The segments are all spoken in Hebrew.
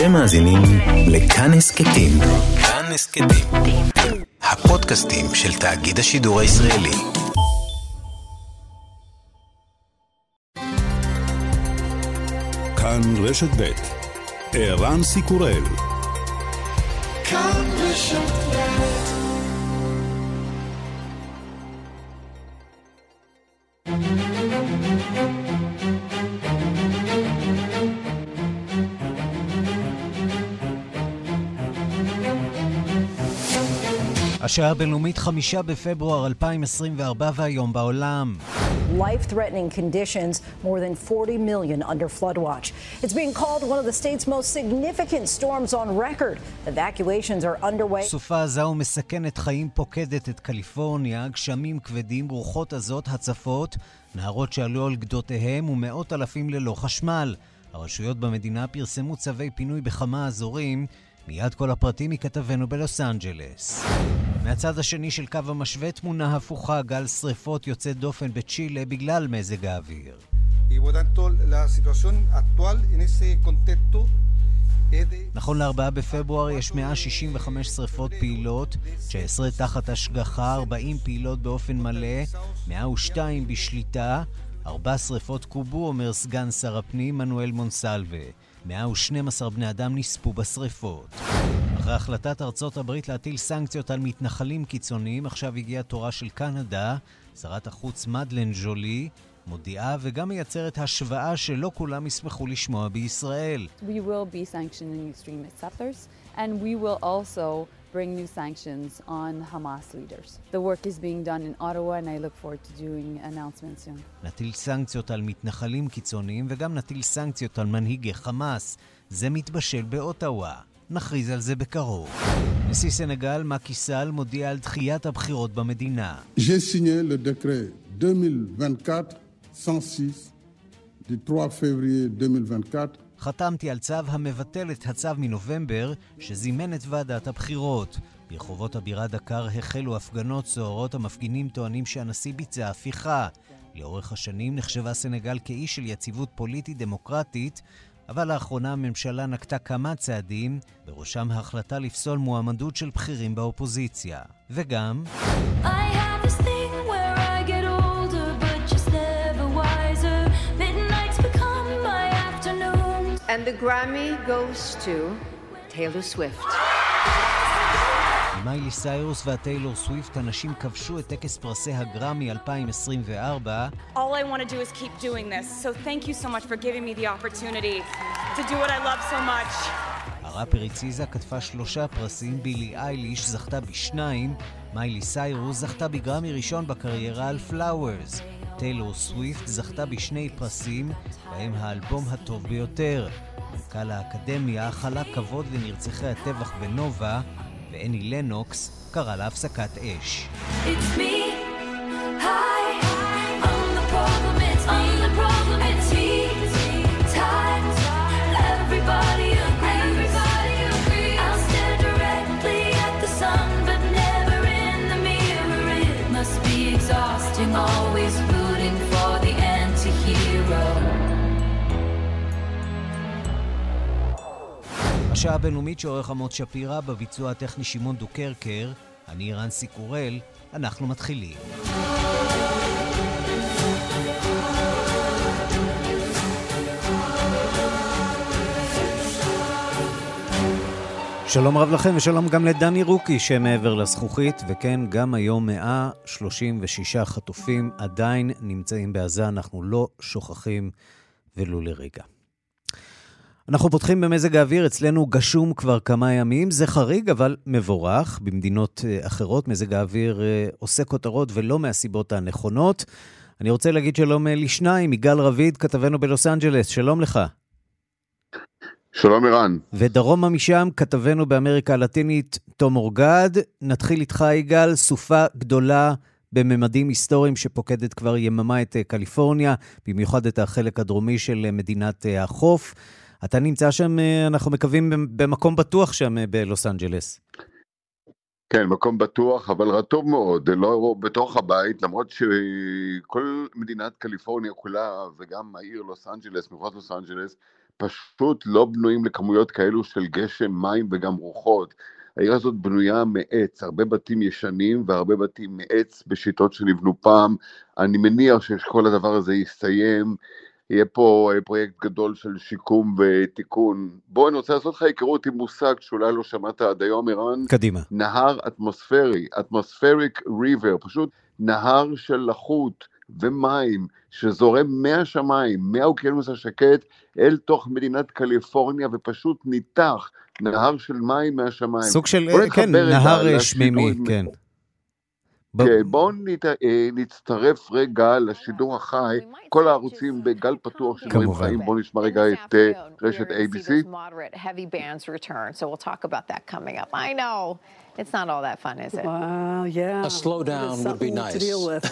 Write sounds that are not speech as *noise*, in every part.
אתם מאזינים לכאן הסכתים. כאן הסכתים. הפודקאסטים של תאגיד השידור הישראלי. כאן רשת ב' ערן סיקורל כאן רשת ב' השעה הבינלאומית חמישה בפברואר 2024 והיום בעולם. life-threatening conditions, more than 40 million under flood watch. It's being called one of the state's most significant storms on record. Evacuations are underway. סופה עזה ומסכנת חיים פוקדת את קליפורניה, גשמים כבדים, רוחות עזות, הצפות, נהרות שעלו על גדותיהם ומאות אלפים ללא חשמל. הרשויות במדינה פרסמו צווי פינוי בכמה אזורים. מיד כל הפרטים מכתבנו בלוס אנג'לס. מהצד השני של קו המשווה תמונה הפוכה, גל שריפות יוצא דופן בצ'ילה בגלל מזג האוויר. נכון ל-4 בפברואר יש 165 שריפות פעילות, 19 תחת השגחה, 40 פעילות באופן מלא, 102 בשליטה, ארבע שריפות קובו, אומר סגן שר הפנים מנואל מונסלווה. 112 בני אדם נספו בשריפות. אחרי החלטת ארצות הברית להטיל סנקציות על מתנחלים קיצוניים, עכשיו הגיעה תורה של קנדה. שרת החוץ מדלן ז'ולי מודיעה וגם מייצרת השוואה שלא כולם ישמחו לשמוע בישראל. We will be sanctioning extremist settlers and we will also bring new sanctions on Hamas leaders. The work is being done in Ottawa and I look forward to doing announcements soon. נטיל סנקציות על מתנחלים קיצוניים וגם נטיל סנקציות על מנהיגי חמאס. זה מתבשל באוטווה. נכריז על זה בקרוב. נשיא סנגל מקי סאל מודיע על דחיית הבחירות במדינה. J'ai signé le décret 2024-106 du 3 février 2024 חתמתי על צו המבטל את הצו מנובמבר שזימן את ועדת הבחירות. ברחובות הבירה דקר החלו הפגנות סוערות, המפגינים טוענים שהנשיא ביצע הפיכה. לאורך השנים נחשבה סנגל כאי של יציבות פוליטית דמוקרטית, אבל לאחרונה הממשלה נקטה כמה צעדים, בראשם ההחלטה לפסול מועמדות של בכירים באופוזיציה. וגם... I have this thing And the Grammy goes to Taylor Swift. מיילי סיירוס והטיילור סוויפט, הנשים כבשו את טקס פרסי הגרמי 2024. All I want to do is keep doing this. So thank you so much for giving me the opportunity to do what I love so much. הראפרית סיזה כתבה שלושה פרסים, בילי אייליש זכתה בשניים, מיילי סיירוס זכתה בגרמי ראשון בקריירה על Flowers. טיילור סוויפט זכתה בשני פרסים, בהם האלבום הטוב ביותר. מנכ"ל האקדמיה חלק כבוד לנרצחי הטבח בנובה, ואנני לנוקס קרא להפסקת אש. It's me. השעה הבינלאומית שעורך עמוד שפירא, בביצוע הטכני שמעון דוקרקר, אני רנסי קורל, אנחנו מתחילים. שלום רב לכם ושלום גם לדני רוקי שמעבר לזכוכית, וכן, גם היום 136 חטופים עדיין נמצאים בעזה, אנחנו לא שוכחים ולו לרגע. אנחנו פותחים במזג האוויר, אצלנו גשום כבר כמה ימים, זה חריג אבל מבורך. במדינות אה, אחרות מזג האוויר אה, עושה כותרות ולא מהסיבות הנכונות. אני רוצה להגיד שלום אה, לשניים, יגאל רביד, כתבנו בלוס אנג'לס, שלום לך. שלום ערן. ודרומה משם, כתבנו באמריקה הלטינית, תום אורגד. נתחיל איתך, יגאל, סופה גדולה בממדים היסטוריים שפוקדת כבר יממה את קליפורניה, במיוחד את החלק הדרומי של מדינת החוף. אתה נמצא שם, אנחנו מקווים, במקום בטוח שם בלוס אנג'לס. כן, מקום בטוח, אבל רטוב מאוד, לא בתוך הבית, למרות שכל מדינת קליפורניה כולה, וגם העיר לוס אנג'לס, מחוז לוס אנג'לס, פשוט לא בנויים לכמויות כאלו של גשם, מים וגם רוחות. העיר הזאת בנויה מעץ, הרבה בתים ישנים והרבה בתים מעץ בשיטות שנבנו פעם. אני מניח שכל הדבר הזה יסתיים, יהיה פה אה, פרויקט גדול של שיקום ותיקון. בוא, אני רוצה לעשות לך היכרות עם מושג שאולי לא שמעת עד היום, ערן. קדימה. נהר אטמוספרי, אטמוספריק ריבר, פשוט נהר של לחות ומים שזורם מהשמיים, מהאוקיינוס השקט, אל תוך מדינת קליפורניה, ופשוט ניתח נהר של מים מהשמיים. סוג של, אה, כן, נהר לשידור שמימי, כן. ב- כן, בואו נת... אה, נצטרף רגע לשידור החי, כל הערוצים בגל פתוח של דברים. חיים, בואו נשמע רגע את אה, רשת ABC. moderate heavy bands return. So we'll talk about that coming up. I know it's not all that fun, is it? Wow, yeah. A slowdown would be Something to nice. deal with.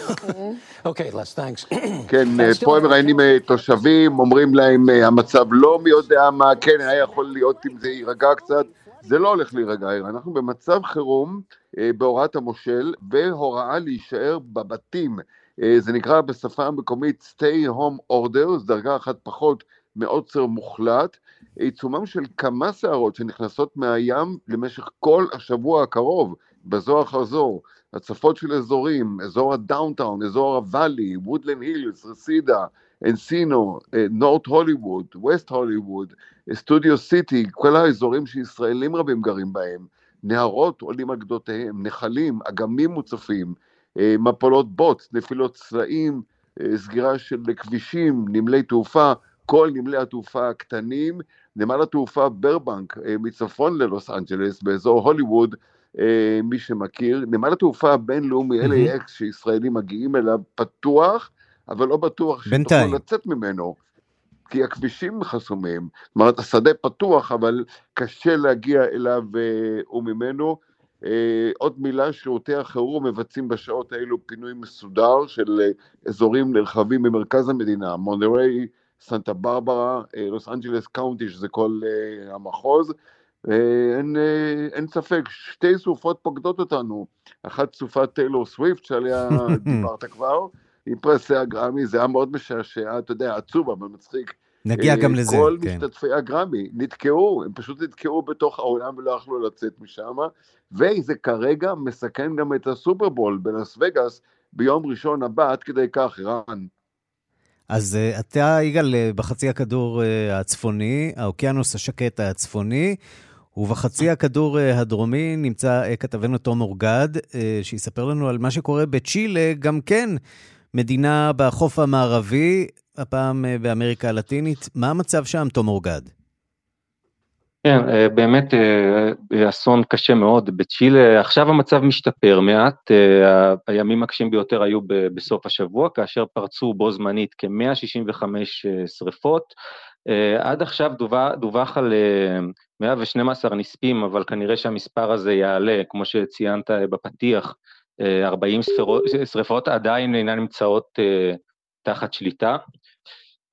*laughs* Okay, Les, thanks. *coughs* כן, אה, פה הם מראיינים אה, תושבים, אומרים להם אה, המצב לא מי יודע מה, כן, היה יכול להיות אם זה יירגע קצת, זה לא הולך להירגע, אנחנו במצב חירום אה, בהוראת המושל, והוראה להישאר בבתים. אה, זה נקרא בשפה המקומית stay home order, זו דרגה אחת פחות מעוצר מוחלט. עיצומם של כמה סערות שנכנסות מהים למשך כל השבוע הקרוב, בזו אחר זו. הצפות של אזורים, אזור ה downtown, אזור הוואלי, וודלנד הילס, רסידה, אנסינו, נורת' הוליווד, ווסט הוליווד, סטודיו סיטי, כל האזורים שישראלים רבים גרים בהם, נהרות עולים על גדותיהם, נחלים, אגמים מוצפים, אה, מפולות בוץ, נפילות עצים, אה, סגירה של כבישים, נמלי תעופה, כל נמלי התעופה הקטנים, נמל התעופה ברבנק אה, מצפון ללוס אנג'לס באזור הוליווד, מי שמכיר, נמל התעופה הבינלאומי LAX שישראלים מגיעים אליו פתוח, אבל לא בטוח. שתוכלו לצאת ממנו, כי הכבישים חסומים, זאת אומרת השדה פתוח אבל קשה להגיע אליו אה, וממנו. אה, עוד מילה, שירותי החירום מבצעים בשעות האלו פינוי מסודר של אה, אזורים נרחבים במרכז המדינה, מונטריי, סנטה ברברה, אה, לוס אנג'לס קאונטי, שזה כל אה, המחוז. אה, אין, אה, אין ספק, שתי סופות פוקדות אותנו, אחת סופת טיילור סוויפט שעליה *laughs* דיברת כבר, עם פרסי הגרמי, זה היה מאוד משעשע, אתה יודע, עצוב אבל מצחיק. נגיע אה, גם לזה, כל כן. משתתפי הגרמי נתקעו, הם פשוט נתקעו בתוך האולם ולא יכלו לצאת משם, וזה כרגע מסכן גם את הסופרבול בלאס וגאס ביום ראשון הבא, עד כדי כך, רן. אז אה, אתה, יגאל, אה, בחצי הכדור אה, הצפוני, האוקיינוס השקט הצפוני, ובחצי הכדור הדרומי נמצא כתבנו תום אורגד, שיספר לנו על מה שקורה בצ'ילה, גם כן מדינה בחוף המערבי, הפעם אה, באמריקה הלטינית. מה המצב שם, תום אורגד? כן, אה, באמת אה, אסון קשה מאוד בצ'ילה. עכשיו המצב משתפר מעט, הימים הקשים ביותר היו בסוף השבוע, כאשר פרצו בו זמנית כ-165 שריפות. עד עכשיו דווח, על אה, 112 נספים, אבל כנראה שהמספר הזה יעלה, כמו שציינת בפתיח, 40 ספרות, שריפות עדיין אינן נמצאות אה, תחת שליטה.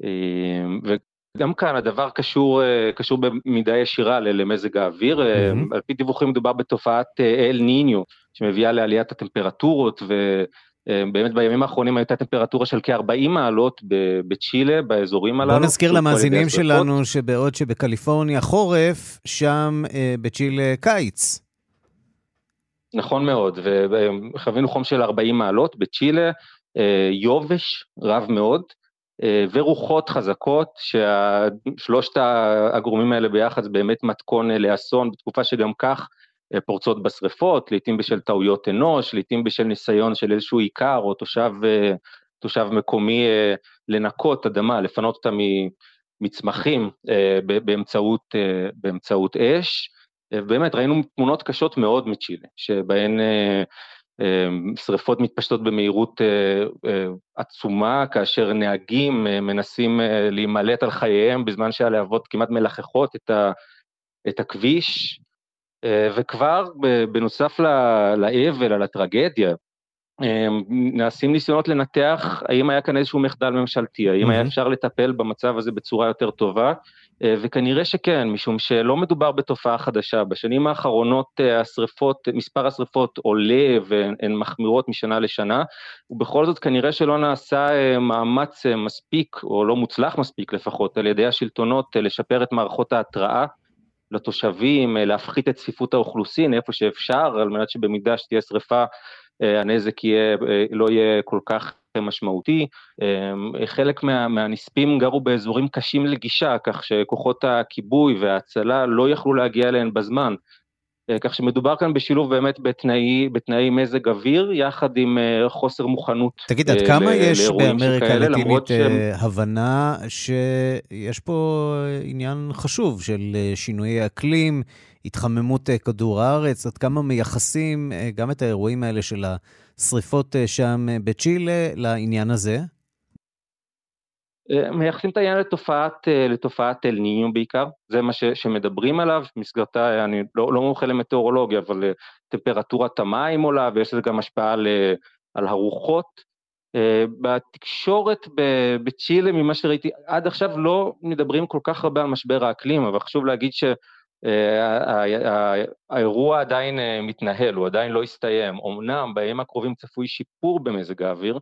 אה, וגם כאן הדבר קשור, אה, קשור במידה ישירה למזג האוויר. מהמם. על פי דיווחים מדובר בתופעת אל ניניו, שמביאה לעליית הטמפרטורות, ובאמת בימים האחרונים הייתה טמפרטורה של כ-40 מעלות בצ'ילה, באזורים הללו. בוא נזכיר למאזינים. שלנו שבעוד שבקליפורניה חורף, שם בצ'ילה קיץ. נכון מאוד, וחווינו חום של 40 מעלות בצ'ילה, אה, יובש רב מאוד, אה, ורוחות חזקות, ששלושת הגורמים האלה ביחד באמת מתכון אה, לאסון, בתקופה שגם כך פורצות בשריפות, לעתים בשל טעויות אנוש, לעתים בשל ניסיון של איזשהו עיקר או תושב, תושב מקומי לנקות אדמה, לפנות אותה מצמחים באמצעות, באמצעות אש. אה, באמת, ראינו תמונות קשות מאוד מצ'ילה, שבהן אה, אה, שריפות מתפשטות במהירות אה, אה, עצומה, כאשר נהגים אה, מנסים אה, להימלט על חייהם בזמן שהלהבות כמעט מלחכות את, ה, את הכביש, אה, וכבר בנוסף לאבל, על הטרגדיה, נעשים ניסיונות לנתח האם היה כאן איזשהו מחדל ממשלתי, האם היה מהמם. אפשר לטפל במצב הזה בצורה יותר טובה, אה, וכנראה שכן, משום שלא מדובר בתופעה חדשה. בשנים האחרונות אה, השריפות, מספר השריפות עולה והן מחמירות משנה לשנה, ובכל זאת כנראה שלא נעשה אה, מאמץ מספיק, או לא מוצלח מספיק לפחות, על ידי השלטונות לשפר את מערכות ההתראה. לתושבים, להפחית את צפיפות האוכלוסין איפה שאפשר, על מנת שבמידה שתהיה שריפה הנזק יהיה, אה, לא יהיה כל כך משמעותי. אה, חלק מה, מהנספים גרו באזורים קשים לגישה, כך שכוחות הכיבוי וההצלה לא יכלו להגיע אליהם בזמן. אה, כך שמדובר כאן בשילוב באמת בתנאי, בתנאי מזג אוויר, יחד עם אה, חוסר מוכנות. תגיד, עד אה, כמה יש באמריקה הלטינית שהם- אה, הבנה שיש פה עניין חשוב של אה, שינויי אקלים, התחממות אה, כדור הארץ, עד כמה מייחסים אה, גם את האירועים האלה של השריפות אה, שם בצ'ילה לעניין הזה? מייחסים את העניין לתופעת, לתופעת אל ניניו בעיקר, זה מה ש, שמדברים עליו, במסגרתה, אני לא, לא מומחה למטאורולוגיה, אבל טמפרטורת המים עולה ויש לזה גם השפעה על, על הרוחות. בתקשורת בצ'ילה, ממה שראיתי, עד עכשיו לא מדברים כל כך הרבה על משבר האקלים, אבל חשוב להגיד שהאירוע עדיין אה, מתנהל, הוא עדיין לא הסתיים. אמנם בימים הקרובים צפוי שיפור במזג האוויר,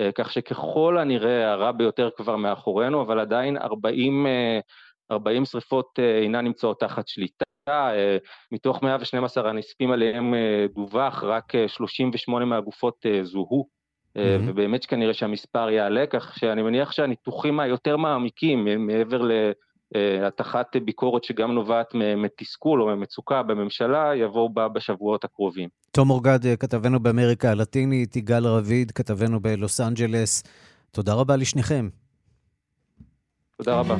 אה, כך שככל הנראה הרע ביותר כבר מאחורינו, אבל עדיין 40, אה, 40 שריפות אה, אינן נמצאות תחת שליטה. אה, מתוך 112 הנספים עליהם אה, דווח, רק אה, 38 מהגופות אה, זוהו. אה, מהמם. ובאמת שכנראה שהמספר יעלה, כך שאני מניח שהניתוחים היותר מעמיקים, אה, מעבר להטחת ביקורת שגם נובעת מתסכול או ממצוקה בממשלה, יבואו בה בשבועות הקרובים. תום אורגד, אה, כתבנו באמריקה הלטינית, יגאל רביד, כתבנו בלוס אנג'לס. תודה רבה לשניכם. תודה רבה.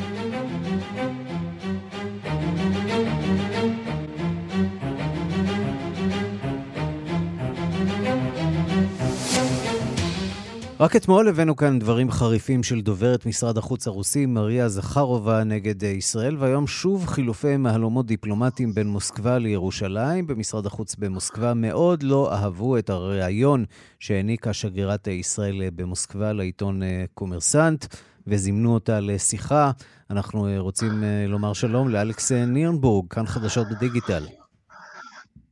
רק אתמול הבאנו כאן דברים חריפים של דוברת משרד החוץ הרוסי, מריה זכרובה, נגד אה, ישראל, והיום שוב חילופי מהלומות דיפלומטיים בין מוסקבה לירושלים. במשרד החוץ במוסקבה מאוד לא אהבו את הריאיון שהעניקה שגרירת אה, ישראל אה, במוסקבה לעיתון קומרסנט, וזימנו אותה לשיחה. אנחנו רוצים לומר שלום לאלכס נירנבורג, כאן חדשות בדיגיטל.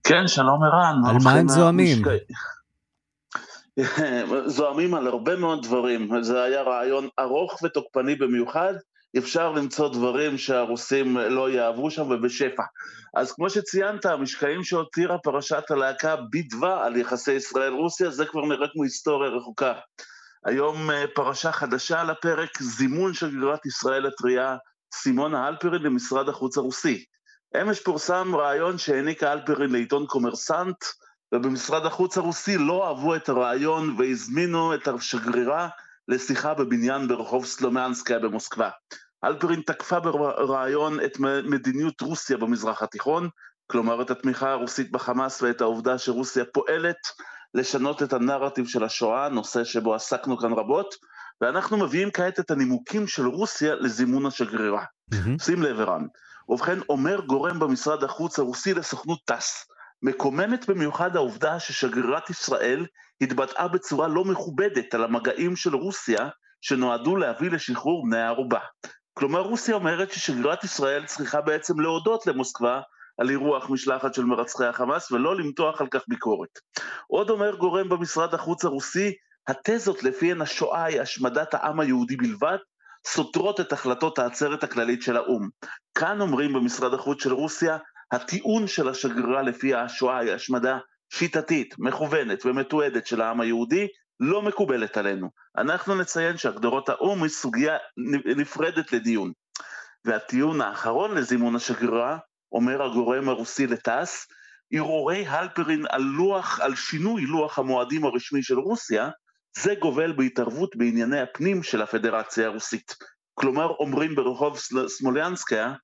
כן, שלום ערן. על מה הם זועמים? *laughs* זועמים על הרבה מאוד דברים. זה היה רעיון ארוך ותוקפני במיוחד. אפשר למצוא דברים שהרוסים לא יאהבו שם ובשפע. אז כמו שציינת, המשקעים שהותירה פרשת הלהקה בידווה על יחסי ישראל-רוסיה, זה כבר נראה כמו היסטוריה רחוקה. היום אה, פרשה חדשה על הפרק, זימון שגרירת ישראל הטריה סימונה הלפרין למשרד החוץ הרוסי. אמש פורסם רעיון שהעניקה הלפרין לעיתון קומרסנט, ובמשרד החוץ הרוסי לא אהבו את הרעיון והזמינו את השגרירה לשיחה בבניין ברחוב סלומנסקיה במוסקבה. הלפרין תקפה ברעיון את מדיניות רוסיה במזרח התיכון, כלומר את התמיכה הרוסית בחמאס ואת העובדה שרוסיה פועלת לשנות את הנרטיב של השואה, נושא שבו עסקנו כאן רבות, ואנחנו מביאים כעת את הנימוקים של רוסיה לזימון השגרירה. שים לב ערן. ובכן, אומר גורם במשרד החוץ הרוסי לסוכנות טאס, מקוממת במיוחד העובדה ששגרירת ישראל התבטאה בצורה לא מכובדת על המגעים של רוסיה שנועדו להביא לשחרור בני הערובה. כלומר, רוסיה אומרת ששגרירת ישראל צריכה בעצם להודות למוסקבה על אירוח משלחת של מרצחי החמאס ולא למתוח על כך ביקורת. עוד אומר גורם במשרד החוץ הרוסי, התזות לפיהן השואה היא השמדת העם היהודי בלבד, סותרות את החלטות העצרת הכללית של האו"ם. כאן אומרים במשרד החוץ של רוסיה, הטיעון של השגרירה לפיה השואה היא השמדה שיטתית, מכוונת ומתועדת של העם היהודי, לא מקובלת עלינו. אנחנו נציין שהגדרות האו"ם היא סוגיה נפרדת לדיון. והטיעון האחרון לזימון השגרירה, אומר הגורם הרוסי לטאס, הרהורי הלפרין על לוח, על שינוי לוח המועדים הרשמי של רוסיה, זה גובל בהתערבות בענייני הפנים של הפדרציה הרוסית. כלומר, אומרים ברחוב סמוליאנסקיה,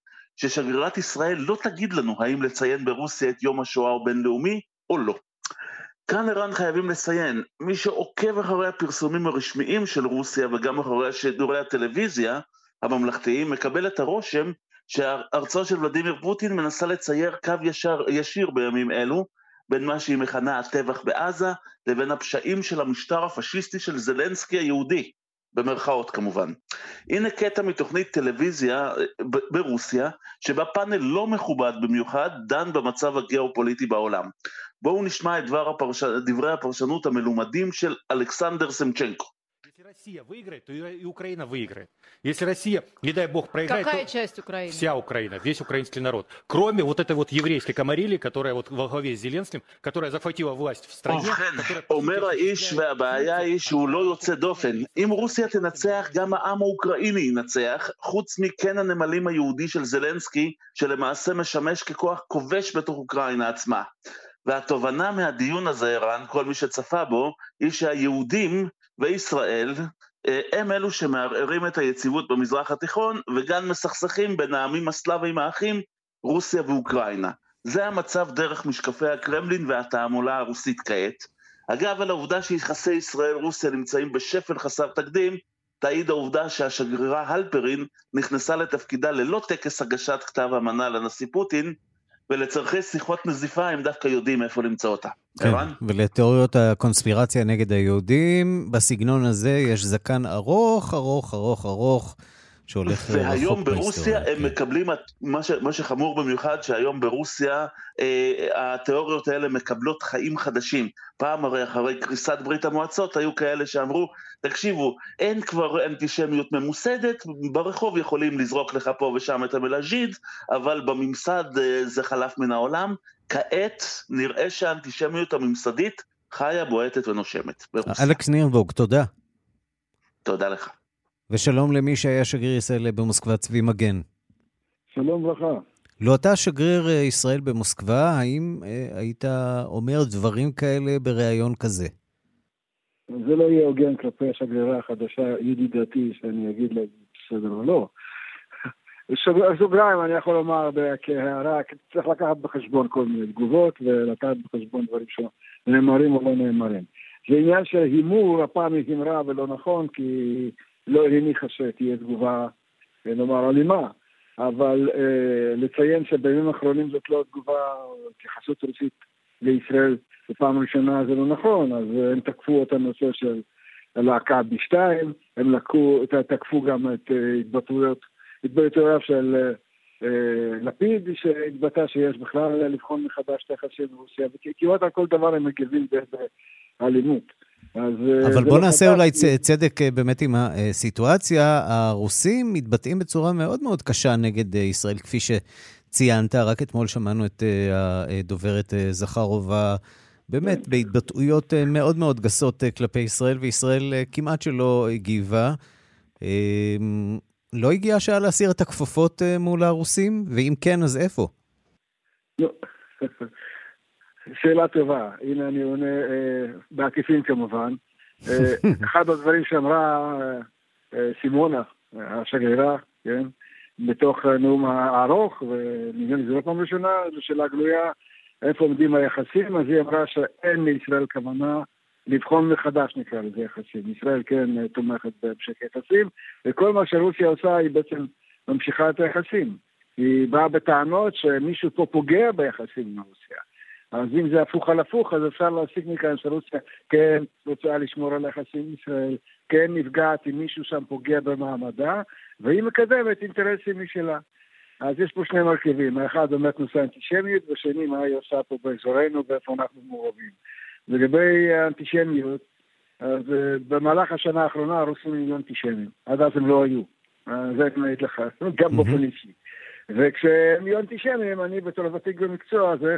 ששגרירת ישראל לא תגיד לנו האם לציין ברוסיה את יום השואה הבינלאומי או לא. כאן ערן חייבים לציין, מי שעוקב אחרי הפרסומים הרשמיים של רוסיה וגם אחרי שידורי הטלוויזיה הממלכתיים, מקבל את הרושם שארצו של ולדימיר פוטין מנסה לצייר קו ישר, ישיר בימים אלו בין מה שהיא מכנה הטבח בעזה לבין הפשעים של המשטר הפשיסטי של זלנסקי היהודי, במרכאות כמובן. הנה קטע מתוכנית טלוויזיה ברוסיה, שבה פאנל לא מכובד במיוחד דן במצב הגיאופוליטי בעולם. בואו נשמע את דבר הפרש... דברי הפרשנות המלומדים של אלכסנדר סמצ'נקו. Россия выиграет, то и и Украина выиграет. Если Россия, не дай бог, проиграет, Какая то часть Украины? вся Украина, весь украинский народ. Кроме вот этой вот еврейской комарили, которая вот во главе с Зеленским, которая захватила власть в стране. ובכן, אומר האיש והבעיה היא שהוא לא יוצא דופן. אם רוסיה תנצח, גם העם האוקראיני ינצח, חוץ מקן הנמלים היהודי של זלנסקי, שלמעשה משמש ככוח כובש בתוך אוקראינה עצמה. והתובנה מהדיון הזה, ערן, כל מי שצפה בו, היא שהיהודים וישראל אה, הם אלו שמערערים את היציבות במזרח התיכון, וגם מסכסכים בין העמים הסלאביים האחים, רוסיה ואוקראינה. זה המצב דרך משקפי הקרמלין והתעמולה הרוסית כעת. אגב, על העובדה שיחסי ישראל-רוסיה נמצאים בשפל חסר תקדים, תעיד העובדה שהשגרירה הלפרין נכנסה לתפקידה ללא טקס הגשת כתב אמנה לנשיא פוטין, ולצורכי שיחות נזיפה הם דווקא יודעים איפה למצוא אותה. כן, ערן? ולתיאוריות הקונספירציה נגד היהודים, בסגנון הזה יש זקן ארוך, ארוך, ארוך, ארוך, שהולך אה, והיום רחוק ברוסיה בהיסטוריה. הם מקבלים, את- מה, ש, מה שחמור במיוחד, שהיום ברוסיה אה, התיאוריות האלה מקבלות חיים חדשים. פעם הרי אחרי קריסת ברית המועצות היו כאלה שאמרו, תקשיבו, אין כבר אנטישמיות ממוסדת, ברחוב יכולים לזרוק לך פה ושם את המילה ז'יד, אבל בממסד אה, זה חלף מן העולם. כעת נראה שהאנטישמיות הממסדית חיה, בועטת ונושמת. אלכס נירבורג, תודה. תודה לך. ושלום למי שהיה שגריר ישראל במוסקבה, צבי מגן. שלום וברכה. לו אתה שגריר אה, ישראל במוסקבה, האם אה, היית אומר דברים כאלה בריאיון כזה? זה לא יהיה הוגן כלפי השגרירה החדשה, ידידתי, שאני אגיד לה בסדר או לא. סוגריים, אני יכול לומר כהערה, צריך לקחת בחשבון כל מיני תגובות ולקחת בחשבון דברים שנאמרים או לא נאמרים. זה עניין של הימור, הפעם היא הימרה ולא נכון, כי לא הניחה שתהיה תגובה, נאמר, אלימה. אבל אה, לציין שבימים האחרונים זאת לא תגובה התייחסות רוסית לישראל בפעם ראשונה זה לא נכון, אז הם תקפו את הנושא של להקה B2, הם לקחו, ת- תקפו גם את אה, התבטאויות, התבטאויותיו של אה, אה, לפיד, שהתבטא שיש בכלל לבחון מחדש את היחסים עם רוסיה, וכמעט על כל דבר הם מגיבים באלימות. אז, אבל זה בוא לא נעשה חדש, אולי צ- צדק באמת עם הסיטואציה. הרוסים מתבטאים בצורה מאוד מאוד קשה נגד ישראל, כפי שציינת. רק אתמול שמענו את אה, הדוברת אה, זכרובה, באמת בהתבטאויות אה, מאוד מאוד גסות כלפי ישראל, וישראל כמעט שלא הגיבה. אה, לא הגיעה השעה להסיר את הכפפות מול הרוסים? ואם כן, אז איפה? לא. שאלה טובה, הנה אני עונה בעקיפין כמובן. *laughs* אחד הדברים שאמרה סימונה, השגרירה, כן, בתוך הנאום הארוך, ונדמה לי זו לא פעם ראשונה, זו שאלה גלויה, איפה עומדים היחסים, אז היא אמרה שאין לישראל כוונה לבחון מחדש, נקרא לזה יחסים. ישראל כן תומכת בהמשך יחסים, וכל מה שרוסיה עושה היא בעצם ממשיכה את היחסים. היא באה בטענות שמישהו פה פוגע ביחסים עם רוסיה. אז אם זה הפוך על הפוך, אז אפשר להסיק מכאן שרוסיה כן רוצה לשמור על היחסים עם ישראל, כן נפגעת אם מישהו שם פוגע במעמדה, והיא מקדמת אינטרסים משלה. אז יש פה שני מרכיבים, האחד באמת נושא האנטישמיות, והשני מה היא עושה פה באזורנו ואיפה אנחנו מעורבים. לגבי האנטישמיות, אז uh, במהלך השנה האחרונה הרוסים היו אנטישמים, עד אז הם לא היו. Uh, זה אני אגיד לך, גם באופן אישי. וכשהם יהיו אנטישמים, אני בתור ותיק במקצוע הזה,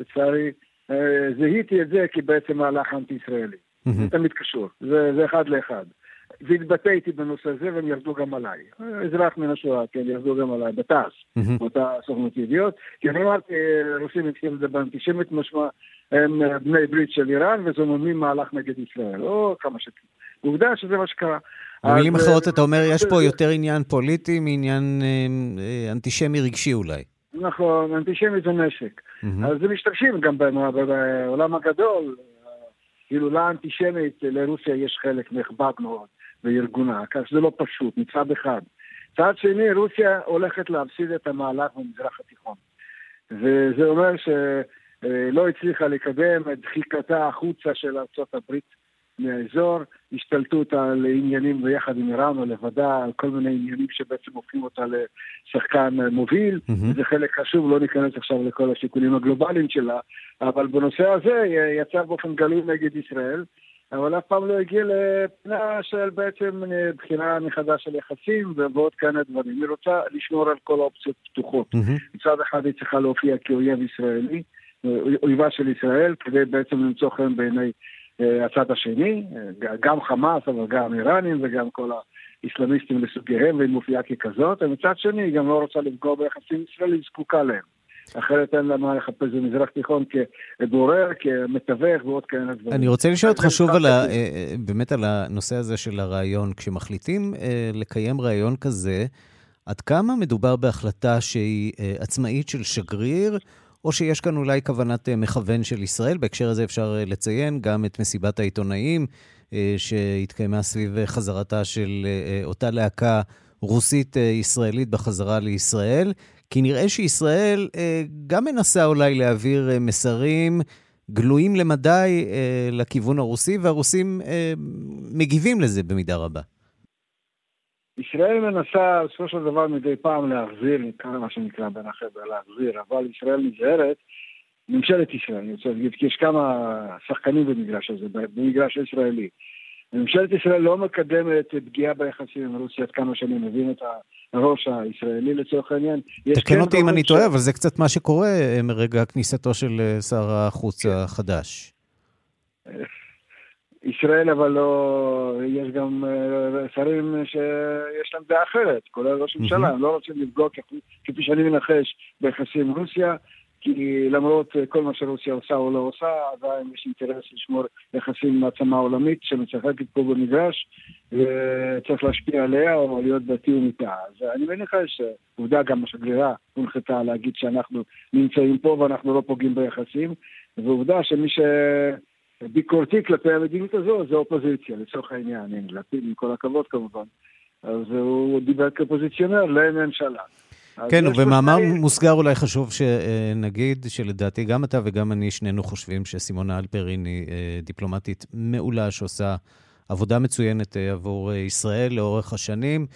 לצערי, אה, זיהיתי את זה כבעצם מהלך אנטי-ישראלי. זה תמיד קשור, זה אחד לאחד. והתבטאתי בנושא הזה והם ירדו גם עליי. אה, אזרח מן השואה, כן, ירדו גם עליי, בתעש, באותה סוכנות ידיעות. כי אני אמרתי, אה, רוסים התחילו לדבר אנטישמית, משמע הם אה, בני ברית של איראן וזוממים מהלך נגד ישראל. או כמה שכן. עובדה שזה מה שקרה. במילים אז, אחרות, אה, אתה אומר, יש פה יותר עניין פוליטי מעניין אה, אה, אנטישמי רגשי אולי. נכון, אנטישמיות זה נשק. אז הם משתמשים גם בעולם הגדול, כאילו לאנטישמית לרוסיה יש חלק נכבד מאוד בארגונה, כך שזה לא פשוט מצד אחד. מצד שני, רוסיה הולכת להפסיד את המהלך במזרח התיכון. וזה אומר אה, לא הצליחה לקדם את דחיקתה החוצה של ארצות הברית מהאזור, השתלטות על עניינים ביחד עם איראן או לבדה, על כל מיני עניינים שבעצם הופכים אותה לשחקן מוביל, Mm-hmm. זה חלק חשוב, לא ניכנס עכשיו לכל השיקולים הגלובליים שלה, אבל בנושא הזה יצא באופן גלוי נגד ישראל, אבל אף פעם לא הגיע לבחינה של בעצם אה, בחינה מחדש של יחסים ועוד כהנה דברים. היא רוצה לשמור על כל האופציות פתוחות. מצד אחד היא צריכה להופיע כאויב ישראלי, אה, אויבה של ישראל, כדי בעצם למצוא חן בעיני אה, הצד השני, גם חמאס, אבל גם איראנים וגם כל האסלאמיסטים לסוגיהם, והיא מופיעה ככזאת, ומצד שני היא גם לא רוצה לפגוע ביחסים ישראלים, היא זקוקה להם. אחרת אין לה מה לחפש במזרח תיכון כבורר, כמתווך ועוד כאלה דברים. אני רוצה לשאול אותך שוב על ה. אה, אה, באמת על הנושא הזה של הרעיון. כשמחליטים אה, לקיים רעיון כזה, עד כמה מדובר בהחלטה שהיא עצמאית של שגריר, או שיש כאן אולי כוונת מכוון של ישראל? בהקשר הזה אפשר לציין גם את מסיבת העיתונאים שהתקיימה סביב חזרתה של אותה להקה רוסית-ישראלית בחזרה לישראל. כי נראה שישראל אה, גם מנסה אולי להעביר אה, מסרים גלויים למדי אה, לכיוון הרוסי, והרוסים מגיבים לזה במידה רבה. ישראל מנסה בסופו של דבר מדי פעם להחזיר, נקרא מה שנקרא בין החבר'ה להחזיר, אבל ישראל נזהרת, ממשלת ישראל, אני רוצה להגיד, כי יש כמה שחקנים במגרש הזה, במגרש הישראלי. ממשלת ישראל לא מקדמת פגיעה ביחסים עם רוסיה עד כמה שאני מבין את הראש הישראלי לצורך העניין. תקן כן אותי אם אני טועה, אבל זה קצת מה שקורה אה, מרגע כניסתו של אה, שר החוץ החדש. ישראל אבל לא, יש גם אה, שרים שיש להם דעה אחרת, כולל ראש הממשלה, הם לא רוצים לפגוע כפי שאני מנחש ביחסים עם רוסיה, כי למרות אה, כל מה שרוסיה עושה או לא עושה, עדיין יש אינטרס לשמור יחסים עם מעצמה עולמית שמשחקת פה במגרש, וצריך להשפיע עליה או להיות בתיאום איתה. אז אני מניח שעובדה גם השגרירה הונחתה להגיד שאנחנו נמצאים פה ואנחנו לא פוגעים ביחסים, ועובדה שמי ש... ביקורתי כלפי המדיניות הזו זה אופוזיציה, לצורך העניין, הנה, לפיד עם כל הכבוד כמובן. אז הוא דיבר כאופוזיציונר לממשלה. כן, ובמאמר שני- מוסגר אולי חשוב שנגיד שלדעתי גם אתה וגם אני, שנינו חושבים שסימונה אלפרין היא אה, דיפלומטית מעולה שעושה עבודה מצוינת אה, עבור אה, ישראל לאורך השנים,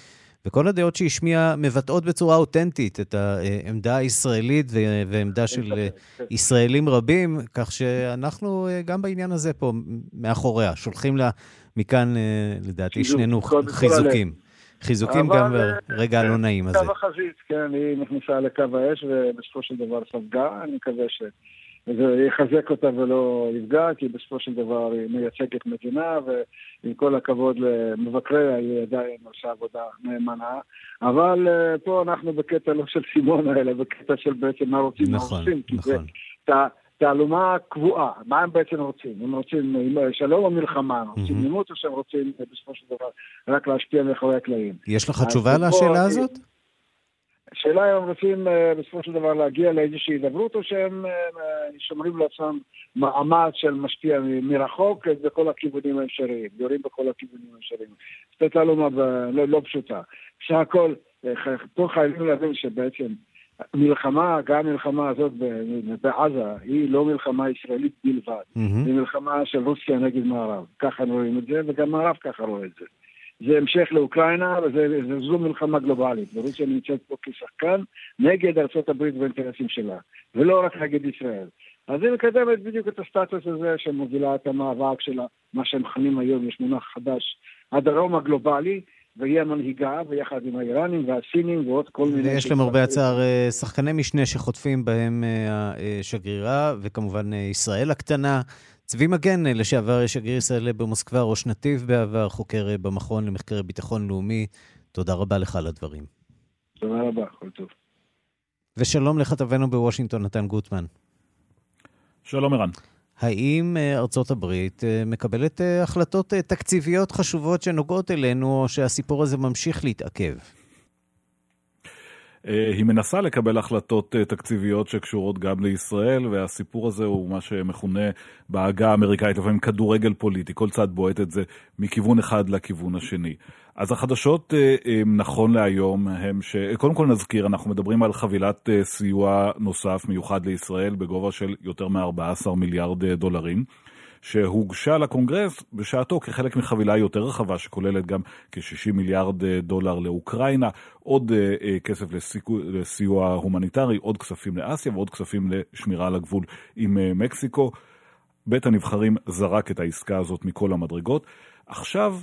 וכל הדעות שהיא השמיעה מבטאות בצורה אותנטית את העמדה הישראלית ועמדה של אה, ישראלים רבים, כך שאנחנו גם בעניין הזה פה מאחוריה, שולחים לה מכאן, לדעתי, שנינו חיזוקים. חיזוקים גם אה, ברגע הלא נעים הזה. קו החזית, כן, היא נכנסה לקו האש ובסופו של דבר ספגה, אני מקווה שזה יחזק אותה ולא יפגע, כי בסופו של דבר היא מייצגת מדינה, ועם כל הכבוד למבקריה, היא עדיין עושה עבודה נאמנה. אבל אה, פה אנחנו בקטע לא של סימונה, אלא בקטע של בעצם מה רוצים, מה נכון, עושים. כי זה נכון. תע- תעלומה קבועה, מה הם בעצם רוצים? הם רוצים שלום או מלחמה? הם רוצים עימות או שהם רוצים בסופו של דבר רק להשפיע מאחורי הקלעים? יש לך תשובה לשאלה אני- הזאת? השאלה אם הם רוצים אה, בסופו של דבר להגיע לאיזושהי הידברות, או שהם אה, אה, שומרים לעצמם מעמד של משפיע מרחוק אה, בכל הכיוונים האפשריים, יורים בכל הכיוונים האפשריים. זו תעלומה לא, לא פשוטה. בסך הכל, אה, פה חייבים להבין שבעצם מלחמה, גם המלחמה הזאת בעזה, היא לא מלחמה ישראלית בלבד. היא מלחמה של רוסיה נגד מערב. ככה רואים את זה, וגם מערב ככה רואה את זה. זה המשך לאוקראינה, וזו מלחמה גלובלית, ורוסיה נמצאת פה כשחקן נגד ארה"ב והאינטרסים שלה, ולא רק נגד ישראל. אז היא מקדמת בדיוק את הסטטוס הזה שמובילה את המאבק שלה, מה שהם מכנים היום, יש מונח חדש, הדרום הגלובלי, והיא המנהיגה, ויחד עם האיראנים והסינים ועוד כל מיני... ויש למרבה הצער אה, שחקני משנה שחוטפים בהם אה, השגרירה, וכמובן אה, ישראל הקטנה. צבי מגן, אה, לשעבר שגריר ישראל במוסקבה, ראש נתיב בעבר, חוקר אה, במכון למחקרי ביטחון לאומי. תודה רבה לך על הדברים. תודה רבה, כל טוב. ושלום לכתבנו בוושינגטון, נתן גוטמן. שלום ערן. האם אה, ארצות הברית אה, מקבלת אה, החלטות תקציביות חשובות שנוגעות אלינו, או שהסיפור הזה ממשיך להתעכב? אה, היא מנסה לקבל החלטות אה, תקציביות שקשורות גם לישראל, והסיפור הזה הוא מה שמכונה בעגה האמריקאית לפעמים כדורגל פוליטי, כל צד בועט את זה מכיוון אחד לכיוון השני. אז החדשות אה, נכון להיום הם ש... קודם כל נזכיר, אנחנו מדברים על חבילת סיוע נוסף מיוחד לישראל בגובה של יותר מ-14 מיליארד דולרים. שהוגשה לקונגרס בשעתו כחלק מחבילה יותר רחבה שכוללת גם כ-60 מיליארד אה, דולר לאוקראינה, עוד אה, אה, כסף לסיכו, לסיוע הומניטרי, עוד כספים לאסיה ועוד כספים לשמירה על הגבול עם מקסיקו. בית הנבחרים זרק את העסקה הזאת מכל המדרגות. עכשיו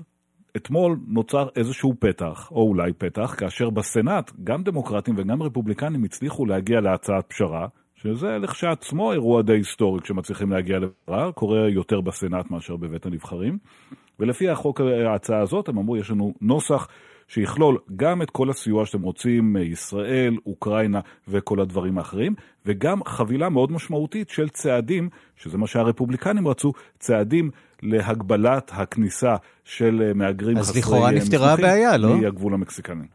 אתמול נוצר איזשהו פתח, או אולי פתח, כאשר בסנאט גם דמוקרטים וגם רפובליקנים הצליחו להגיע להצעת פשרה, שזה לכשעצמו אירוע די היסטורי כשמצליחים להגיע לפשרה, קורה יותר בסנאט מאשר בבית הנבחרים. ולפי החוק, ההצעה הזאת, הם אמרו, יש לנו נוסח שיכלול גם את כל הסיוע שאתם רוצים, ישראל, אוקראינה וכל הדברים האחרים, וגם חבילה מאוד משמעותית של צעדים, שזה מה שהרפובליקנים רצו, צעדים להגבלת הכניסה של מהגרים אז חסרי לכאורה נפתרה הבעיה, לא? מהגבול המקסיקני.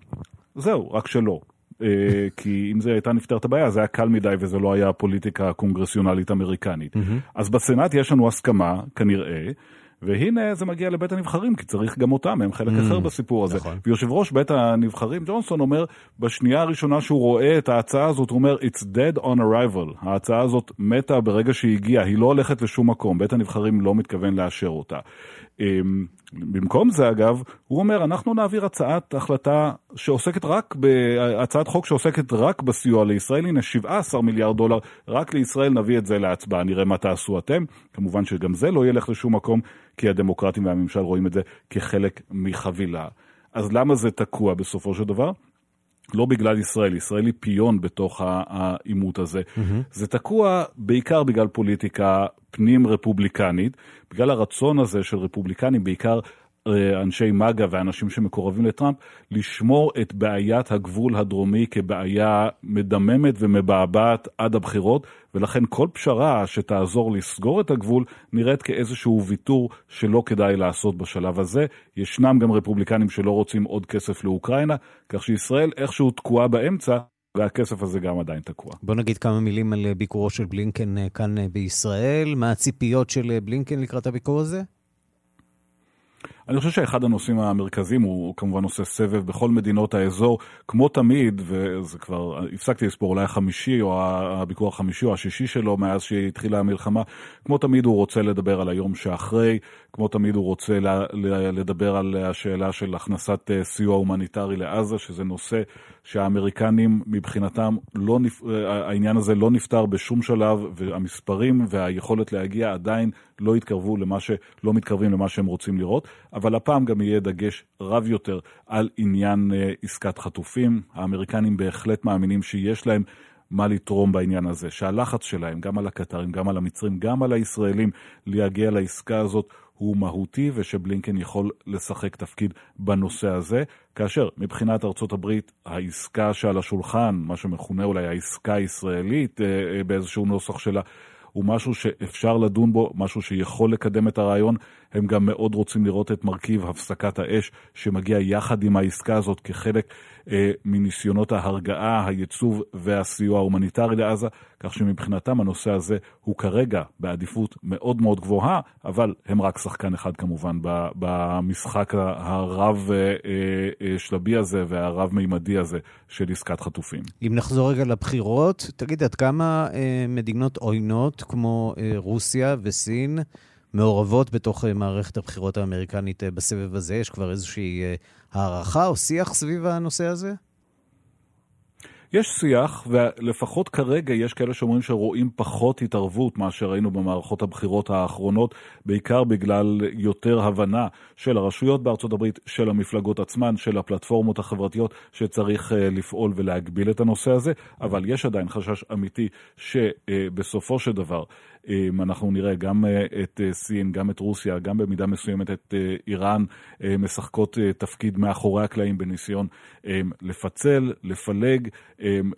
זהו, רק שלא. אה, כי אם זה הייתה נפתרת הבעיה, זה היה קל מדי וזה לא היה פוליטיקה קונגרסיונלית אמריקנית. אז בסנאט יש לנו הסכמה, כנראה, והנה זה מגיע לבית הנבחרים, כי צריך גם אותם, הם חלק Mm, אחר בסיפור הזה. נכון. ויושב ראש בית הנבחרים, ג'ונסון, אומר, בשנייה הראשונה שהוא רואה את ההצעה הזאת, הוא אומר, It's dead on arrival. ההצעה הזאת מתה ברגע שהיא הגיעה, היא לא הולכת לשום מקום, בית הנבחרים לא מתכוון לאשר אותה. במקום זה אגב, הוא אומר, אנחנו נעביר הצעת החלטה שעוסקת רק. הצעת חוק שעוסקת רק בסיוע לישראל, הנה 17 מיליארד דולר, רק לישראל נביא את זה להצבעה, נראה מה תעשו אתם. כמובן שגם זה לא ילך לשום מקום, כי הדמוקרטים והממשל רואים את זה כחלק מחבילה. אז למה זה תקוע בסופו של דבר? לא בגלל ישראל, ישראל היא פיון בתוך העימות הזה. זה תקוע בעיקר בגלל פוליטיקה פנים רפובליקנית, בגלל הרצון הזה של רפובליקנים, בעיקר אה, אנשי מג"א ואנשים שמקורבים לטראמפ, לשמור את בעיית הגבול הדרומי כבעיה מדממת ומבעבעת עד הבחירות, ולכן כל פשרה שתעזור לסגור את הגבול נראית כאיזשהו ויתור שלא כדאי לעשות בשלב הזה. ישנם גם רפובליקנים שלא רוצים עוד כסף לאוקראינה, כך שישראל איכשהו תקועה באמצע. והכסף הזה גם עדיין תקוע. בוא נגיד כמה מילים על ביקורו של בלינקן אה, כאן אה, בישראל. מה הציפיות של אה, בלינקן לקראת הביקור הזה? אני חושב שאחד הנושאים המרכזיים הוא כמובן עושה סבב בכל מדינות האזור, כמו תמיד, וזה כבר, הפסקתי לספור, אולי החמישי או הביקור החמישי או השישי שלו מאז שהתחילה המלחמה, כמו תמיד הוא רוצה לדבר על היום שאחרי, כמו תמיד הוא רוצה לדבר על השאלה של הכנסת אה, סיוע הומניטרי לעזה, שזה נושא שהאמריקנים מבחינתם, לא, נפ- אה, העניין הזה לא נפתר בשום שלב, והמספרים והיכולת להגיע עדיין לא התקרבו למה ש... לא מתקרבים למה שהם רוצים לראות, אבל הפעם גם יהיה דגש רב יותר על עניין אה, עסקת חטופים. האמריקנים בהחלט מאמינים שיש להם מה לתרום בעניין הזה, שהלחץ שלהם, גם על הקטרים, גם על המצרים, גם על הישראלים, להגיע לעסקה הזאת הוא מהותי ושבלינקן יכול לשחק תפקיד בנושא הזה, כאשר מבחינת ארצות הברית העסקה שעל השולחן, מה שמכונה אולי העסקה הישראלית אה, אה, באיזשהו נוסח שלה, הוא משהו שאפשר לדון בו, משהו שיכול לקדם את הרעיון. הם גם מאוד רוצים לראות את מרכיב הפסקת האש שמגיע יחד עם העסקה הזאת כחלק אה, מניסיונות ההרגעה, הייצוב והסיוע ההומניטרי לעזה, כך שמבחינתם הנושא הזה הוא כרגע בעדיפות מאוד מאוד גבוהה, אבל הם רק שחקן אחד כמובן במשחק הרב אה, אה, הזה והרב מימדי הזה של עסקת חטופים. אם נחזור רגע לבחירות, תגיד, עד כמה אה, מדינות עוינות כמו אה, רוסיה וסין מעורבות בתוך אה, מערכת הבחירות האמריקנית אה, בסבב הזה? יש כבר איזושהי אה, הערכה או שיח סביב הנושא הזה? יש שיח, ולפחות כרגע יש כאלה שאומרים שרואים פחות התערבות מאשר ראינו במערכות הבחירות האחרונות, בעיקר בגלל יותר הבנה של הרשויות בארצות הברית, של המפלגות עצמן, של הפלטפורמות החברתיות, שצריך אה, לפעול ולהגביל את הנושא הזה, אבל יש עדיין חשש אמיתי שבסופו של דבר אה, אנחנו נראה גם אה, את סין, גם את רוסיה, גם במידה מסוימת את איראן משחקות תפקיד מאחורי הקלעים בניסיון לפצל, לפלג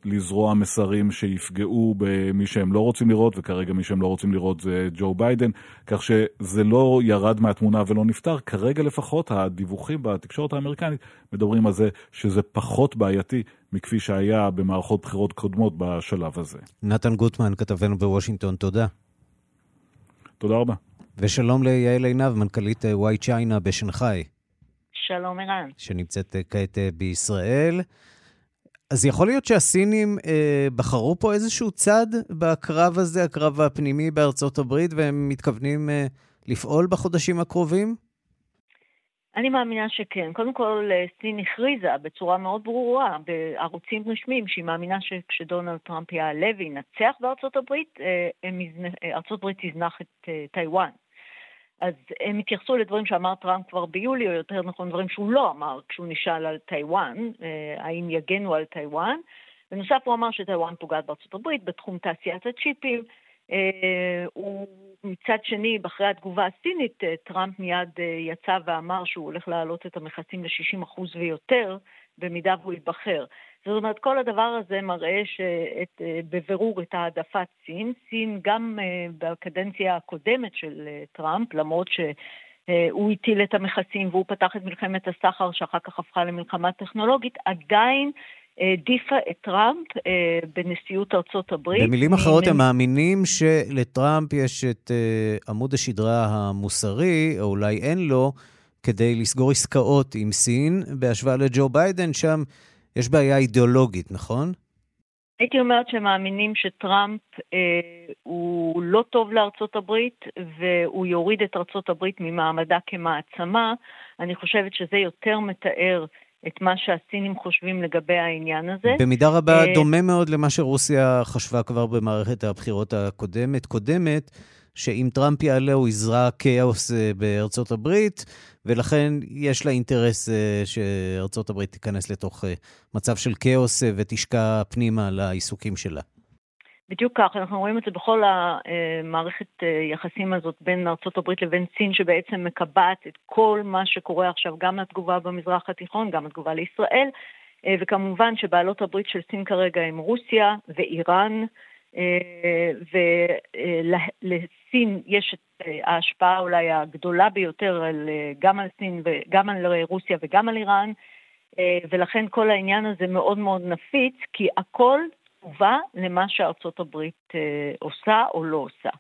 לזרוע מסרים שיפגעו במי שהם לא רוצים לראות, וכרגע מי שהם לא רוצים לראות זה ג'ו ביידן, כך שזה לא ירד מהתמונה ולא נפתר. כרגע לפחות הדיווחים בתקשורת האמריקנית מדברים על זה שזה פחות בעייתי מכפי שהיה במערכות בחירות קודמות בשלב הזה. נתן גוטמן, כתבנו בוושינגטון, תודה. תודה רבה. ושלום ליעל עינב, מנכ"לית וואי צ'יינה בשנגחאי, שלום ערן. שנמצאת אה, כעת אה, בישראל. אז יכול להיות שהסינים אה, בחרו פה איזשהו צד בקרב הזה, הקרב הפנימי בארצות הברית, והם מתכוונים אה, לפעול בחודשים הקרובים? אני מאמינה שכן. קודם כל, אה, סין הכריזה בצורה מאוד ברורה בערוצים רשמיים שהיא מאמינה שכשדונלד טראמפ יעלה וינצח בארצות הברית, אה, אה, ארצות הברית תזנח את טיוואן. אז הם התייחסו לדברים שאמר טראמפ כבר ביולי, או יותר נכון דברים שהוא לא אמר כשהוא נשאל על טיוואן, אה, האם יגנו על טיוואן. בנוסף הוא אמר שטיוואן פוגעת בארצות הברית בתחום תעשיית הצ'יפים. אה, הוא מצד שני, אחרי התגובה הסינית, אה, טראמפ מיד יצא ואמר שהוא הולך להעלות את המכסים ל-60% ויותר, במידה והוא ייבחר. זאת אומרת, כל הדבר הזה מראה שאת, אה, בבירור את העדפת סין. סין גם אה, בקדנציה הקודמת של אה, טראמפ, למרות שהוא הטיל את המכסים והוא פתח את מלחמת הסחר שאחר כך הפכה למלחמה טכנולוגית, עדיין העדיפה את טראמפ בנשיאות ארצות הברית. במילים אחרות, הם מאמינים שלטראמפ יש את עמוד השדרה המוסרי, או אולי אין לו, כדי לסגור עסקאות עם סין, בהשוואה לג'ו ביידן, שם יש בעיה אידיאולוגית, נכון? הייתי אומרת שהם מאמינים שטראמפ אה, הוא לא טוב לארצות הברית והוא יוריד את ארצות הברית ממעמדה כמעצמה. אני חושבת שזה יותר מתאר את מה שהסינים חושבים לגבי העניין הזה. במידה רבה אה, דומה מאוד למה שרוסיה חשבה כבר במערכת הבחירות הקודמת, קודמת, שאם טראמפ יעלה הוא יזרע כאוס אה, בארצות הברית, ולכן יש לה אינטרס אה, שארצות הברית תיכנס לתוך אה, מצב של כאוס ותשקע פנימה לעיסוקים שלה. בדיוק כך, אנחנו רואים את זה בכל המערכת יחסים הזאת בין ארה"ב לבין סין, שבעצם מקבעת את כל מה שקורה עכשיו, גם התגובה במזרח התיכון, גם התגובה לישראל, וכמובן שבעלות הברית של סין כרגע הם רוסיה ואיראן, ולסין יש את אה, ההשפעה אולי הגדולה ביותר על, אה, גם על סין וגם על רוסיה וגם על איראן, אה, ולכן כל העניין הזה מאוד מאוד נפיץ, כי הכל תגובה למה שארצות הברית אה, עושה או לא עושה.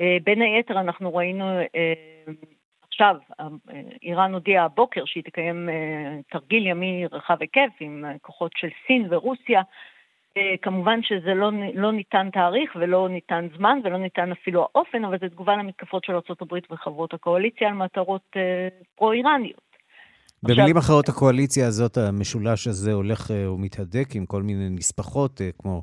אה, בין היתר אנחנו ראינו אה, עכשיו, אה, איראן הודיעה הבוקר שהיא תקיים אה, תרגיל ימי רחב היקף עם אה, כוחות של סין ורוסיה. אה, כמובן שזה לא, לא ניתן תאריך ולא ניתן זמן ולא ניתן אפילו האופן, אבל זו תגובה למתקפות של ארה"ב וחברות הקואליציה על מטרות אה, פרו-איראניות. במילים אחרות, הקואליציה הזאת, המשולש הזה הולך אה, ומתהדק עם כל מיני נספחות, כמו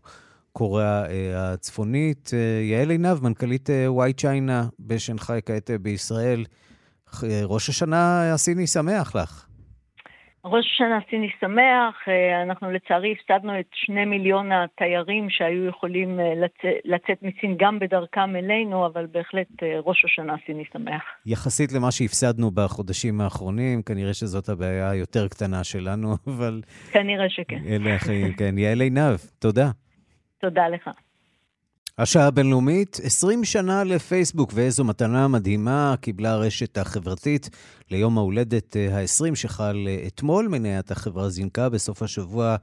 קוריאה אה, הצפונית. יעל עינב, מנכ"לית וואי צ'יינה בשנגחאי כעת בישראל. ראש השנה הסיני שמח לך. ראש השנה הסיני שמח, אה, אנחנו לצערי הפסדנו את שני מיליון התיירים שהיו יכולים אה, לצאת, לצאת מסין גם בדרכם אלינו, אבל בהחלט אה, ראש השנה הסיני שמח. יחסית למה שהפסדנו בחודשים האחרונים, כנראה שזאת הבעיה היותר קטנה שלנו, *laughs* אבל כנראה שכן. אלה החיים, כן. יעל עינב, תודה. תודה לך. השעה הבינלאומית, 20 שנה לפייסבוק, ואיזו מתנה מדהימה קיבלה הרשת החברתית ליום ההולדת ה-20 שחל אתמול. מניית החברה זינקה בסוף השבוע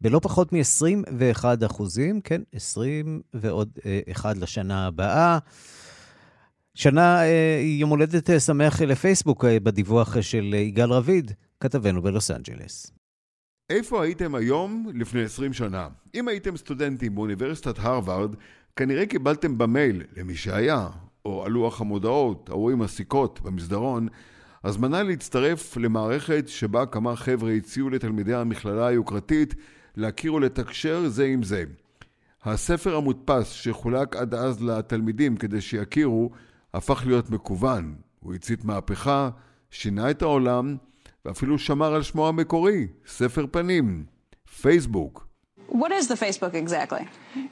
בלא פחות מ-21 אחוזים, כן, 20 ועוד אחד לשנה הבאה. שנה, יום הולדת שמח לפייסבוק בדיווח של יגאל רביד, כתבנו בלוס אנג'לס. איפה הייתם היום לפני 20 שנה? אם הייתם סטודנטים באוניברסיטת הרווארד, כנראה קיבלתם במייל, למי שהיה, או על לוח המודעות, ההוא הסיכות במסדרון, הזמנה להצטרף למערכת שבה כמה חבר'ה הציעו לתלמידי המכללה היוקרתית להכיר ולתקשר זה עם זה. הספר המודפס שחולק עד אז לתלמידים כדי שיכירו, הפך להיות מקוון. הוא הצית מהפכה, שינה את העולם, ואפילו שמר על שמו המקורי, ספר פנים, פייסבוק. What is the Facebook exactly?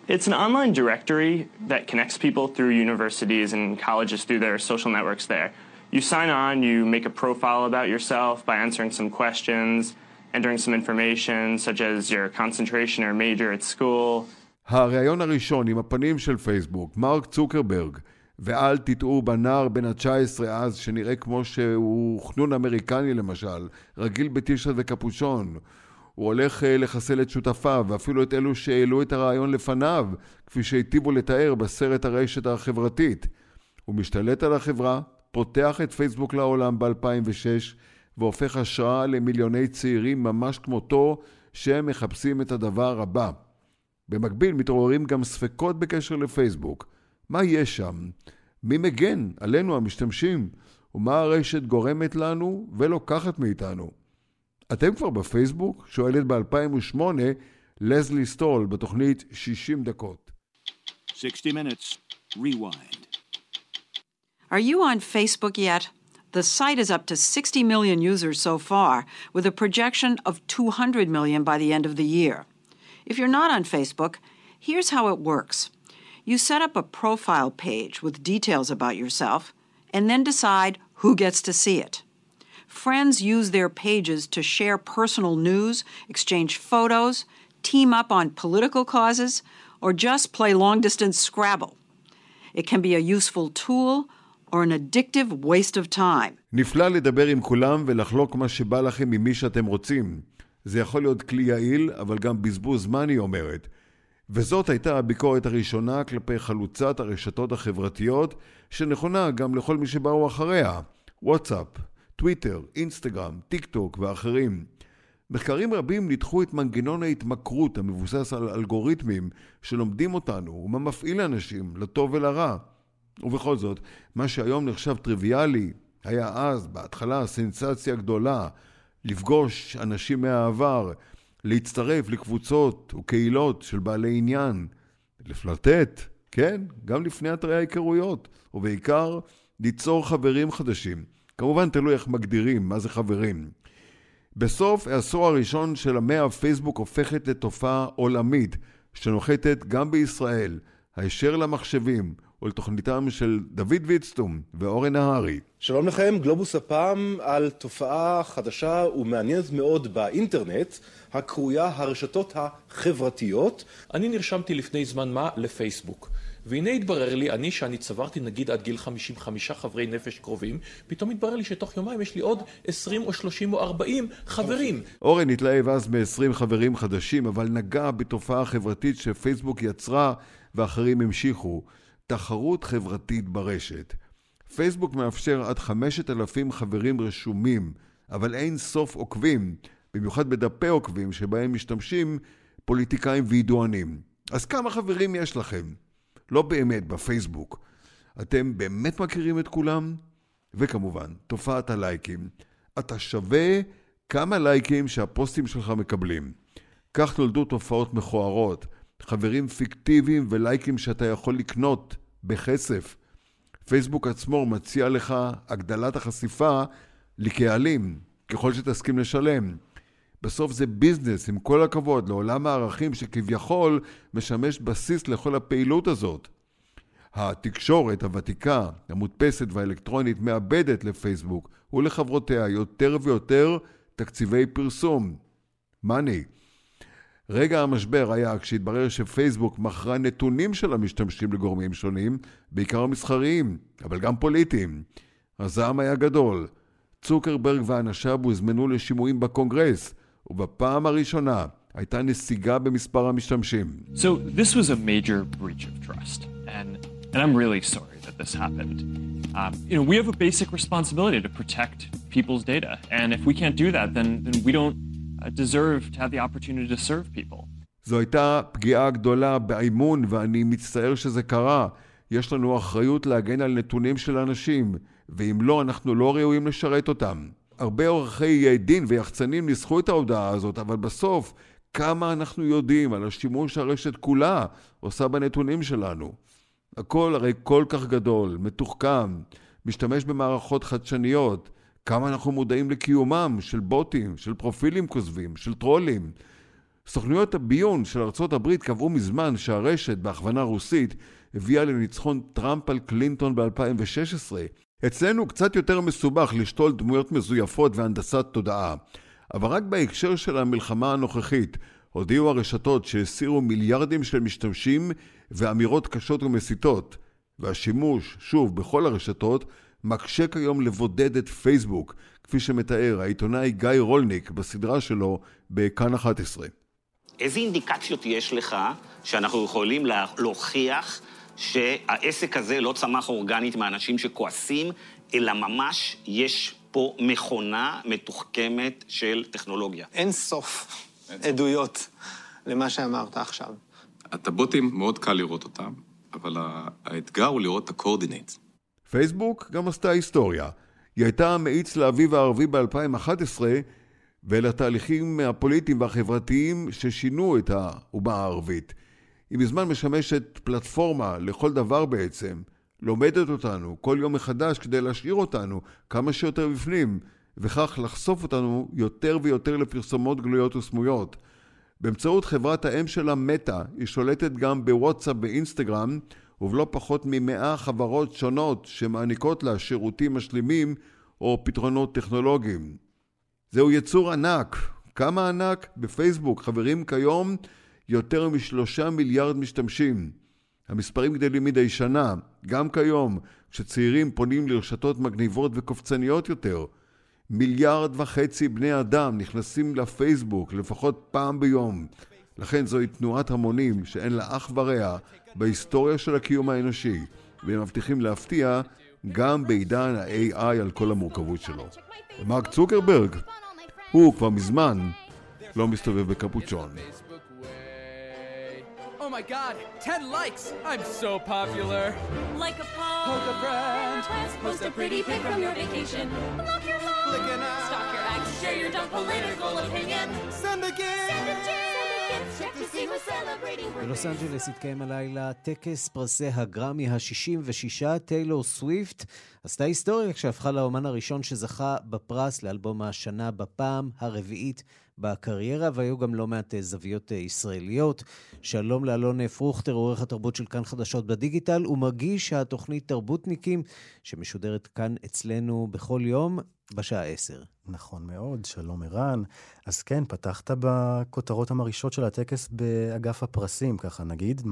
It's an online directory that connects people through universities and colleges through their social networks there. You sign on, you make a profile about yourself by answering some questions, entering some information such as your concentration or major at school. הריאיון הראשון עם הפנים של פייסבוק, מרק צוקרברג, ואל תטעו בנער בן ה-19 אז, שנראה כמו שהוא חנון אמריקני למשל, רגיל בטישרט וקפוצ'ון. הוא הולך אה, לחסל את שותפיו, ואפילו את אלו שהעלו את הרעיון לפניו, כפי שהיטיבו לתאר בסרט הרשת החברתית. הוא משתלט על החברה, פותח את פייסבוק לעולם ב-2006, והופך השראה למיליוני צעירים ממש כמותו, שהם מחפשים את הדבר הבא. במקביל מתעוררים גם ספקות בקשר לפייסבוק. מה יש שם? מי מגן עלינו המשתמשים? ומה הרשת גורמת לנו ולוקחת מאיתנו? אתם כבר בפייסבוק? שואלת ב-2008 לזלי סטול בתוכנית 60 דקות. 60 minutes. Rewind. Are you on Facebook yet? The site is up to 60 million users so far, with a projection of 200 million by the end of the year. If you're not on Facebook, here's how it works you set up a profile page with details about yourself, and then decide who gets to see it. Friends use their pages to share personal news, exchange photos, team up on political causes, or just play long distance Scrabble. It can be a useful tool or an addictive waste of time. נפלא לדבר עם כולם ולחלוק מה שבא לכם עם מי שאתם רוצים. זה יכול להיות כלי יעיל, אבל גם בזבוז זמן, היא אומרת. וזאת הייתה הביקורת הראשונה כלפי חלוצת הרשתות החברתיות, שנכונה גם לכל מי שבאו אחריה. וואטסאפ, טוויטר, אינסטגרם, טיק טוק ואחרים. מחקרים רבים ניתחו את מנגנון ההתמכרות המבוסס על אלגוריתמים שלומדים אותנו ומה מפעיל אנשים, לטוב ולרע. ובכל זאת, מה שהיום נחשב טריוויאלי, היה אז, בהתחלה, סנסציה גדולה, לפגוש אנשים מהעבר, להצטרף לקבוצות וקהילות של בעלי עניין, לפלרטט, כן, גם לפני אתרי ההיכרויות, ובעיקר ליצור חברים חדשים. כמובן תלוי איך מגדירים מה זה חברים. בסוף העשור הראשון של המאה פייסבוק הופכת לתופעה עולמית שנוחתת גם בישראל, הישר למחשבים ולתוכניתם של דוד ויצטום ואורן נהרי. שלום לכם, גלובוס הפעם על תופעה חדשה ומעניינת מאוד באינטרנט, הקרויה הרשתות החברתיות. אני נרשמתי לפני זמן מה לפייסבוק. והנה התברר לי, אני שאני צברתי נגיד עד גיל 55 חברי נפש קרובים, פתאום התברר לי שתוך יומיים יש לי עוד 20 או 30 או 40 חברים. אורן התלהב אז מ-20 חברים חדשים, אבל נגע בתופעה חברתית שפייסבוק יצרה ואחרים המשיכו. תחרות חברתית ברשת. פייסבוק מאפשר עד 5,000 חברים רשומים, אבל אין סוף עוקבים, במיוחד בדפי עוקבים שבהם משתמשים פוליטיקאים וידוענים. אז כמה חברים יש לכם? לא באמת בפייסבוק. אתם באמת מכירים את כולם? וכמובן, תופעת הלייקים. אתה שווה כמה לייקים שהפוסטים שלך מקבלים. כך נולדו תופעות מכוערות, חברים פיקטיביים ולייקים שאתה יכול לקנות בכסף. פייסבוק עצמו מציע לך הגדלת החשיפה לקהלים, ככל שתסכים לשלם. בסוף זה ביזנס, עם כל הכבוד, לעולם הערכים שכביכול משמש בסיס לכל הפעילות הזאת. התקשורת הוותיקה, המודפסת והאלקטרונית מאבדת לפייסבוק ולחברותיה יותר ויותר תקציבי פרסום. מאני. רגע המשבר היה כשהתברר שפייסבוק מכרה נתונים של המשתמשים לגורמים שונים, בעיקר מסחריים, אבל גם פוליטיים. הזעם היה גדול. צוקרברג ואנשיו הוזמנו לשימועים בקונגרס, ובפעם הראשונה הייתה נסיגה במספר המשתמשים. So this was a major breach of trust, and, and I'm really sorry that this happened. Um, you know, we have a basic responsibility to protect people's data, and if we can't do that, then, then we don't deserve to have the opportunity to serve people. זו הייתה פגיעה גדולה באמון, ואני מצטער שזה קרה. יש לנו אחריות להגן על נתונים של אנשים, ואם לא, אנחנו לא ראויים לשרת אותם. הרבה עורכי דין ויחצנים ניסחו את ההודעה הזאת, אבל בסוף, כמה אנחנו יודעים על השימוש שהרשת כולה עושה בנתונים שלנו. הכל הרי כל כך גדול, מתוחכם, משתמש במערכות חדשניות. כמה אנחנו מודעים לקיומם של בוטים, של פרופילים כוזבים, של טרולים. סוכנויות הביון של ארצות הברית קבעו מזמן שהרשת, בהכוונה רוסית, הביאה לניצחון טראמפ על קלינטון ב-2016. אצלנו קצת יותר מסובך לשתול דמויות מזויפות והנדסת תודעה. אבל רק בהקשר של המלחמה הנוכחית הודיעו הרשתות שהסירו מיליארדים של משתמשים ואמירות קשות ומסיתות, והשימוש, שוב, בכל הרשתות, מקשה כיום לבודד את פייסבוק, כפי שמתאר העיתונאי גיא רולניק בסדרה שלו בכאן 11. איזה אינדיקציות יש לך שאנחנו יכולים לה- להוכיח שהעסק הזה לא צמח אורגנית מאנשים שכועסים, אלא ממש יש פה מכונה מתוחכמת של טכנולוגיה? אין סוף עדויות למה שאמרת עכשיו. את הבוטים מאוד קל לראות אותם, אבל האתגר הוא לראות את הקורדינט. פייסבוק גם עשתה היסטוריה. היא הייתה המאיץ לאביב הערבי ב-2011 ולתהליכים הפוליטיים והחברתיים ששינו את האומה הערבית. היא מזמן משמשת פלטפורמה לכל דבר בעצם, לומדת אותנו כל יום מחדש כדי להשאיר אותנו כמה שיותר בפנים, וכך לחשוף אותנו יותר ויותר לפרסומות גלויות וסמויות. באמצעות חברת האם שלה מטא, היא שולטת גם בוואטסאפ ואינסטגרם, ובלא פחות ממאה חברות שונות שמעניקות לה שירותים משלימים או פתרונות טכנולוגיים. זהו יצור ענק. כמה ענק? בפייסבוק חברים כיום יותר משלושה מיליארד משתמשים. המספרים גדלים מדי שנה, גם כיום, כשצעירים פונים לרשתות מגניבות וקופצניות יותר. מיליארד וחצי בני אדם נכנסים לפייסבוק לפחות פעם ביום. לכן זוהי תנועת המונים שאין לה אח ורע בהיסטוריה של הקיום האנושי, והם מבטיחים להפתיע גם בעידן ה-AI על כל המורכבות שלו. ומרק צוקרברג, הוא כבר מזמן לא מסתובב בקפוצ'ון. Oh my god, 10 likes! I'm so popular! Like a poke a friend. Post a pretty pic from your vacation. Unlock your phone. An. Stalk your ex. Share your dumb political opinion. Send a gift! Send a gift. בלוס אנג'לס התקיים הלילה טקס פרסי הגרמי ה-66, טיילור סוויפט עשתה היסטוריה כשהפכה לאומן הראשון שזכה בפרס לאלבום השנה בפעם הרביעית בקריירה, והיו גם לא מעט אה, זוויות אה, ישראליות. שלום לאלון פרוכטר, עורך התרבות של כאן חדשות בדיגיטל, ומגיש התוכנית תרבותניקים, שמשודרת כאן אצלנו בכל יום בשעה 10. נכון מאוד, שלום ערן. אז כן, פתחת בכותרות המרעישות של הטקס באגף הפרסים, ככה נגיד.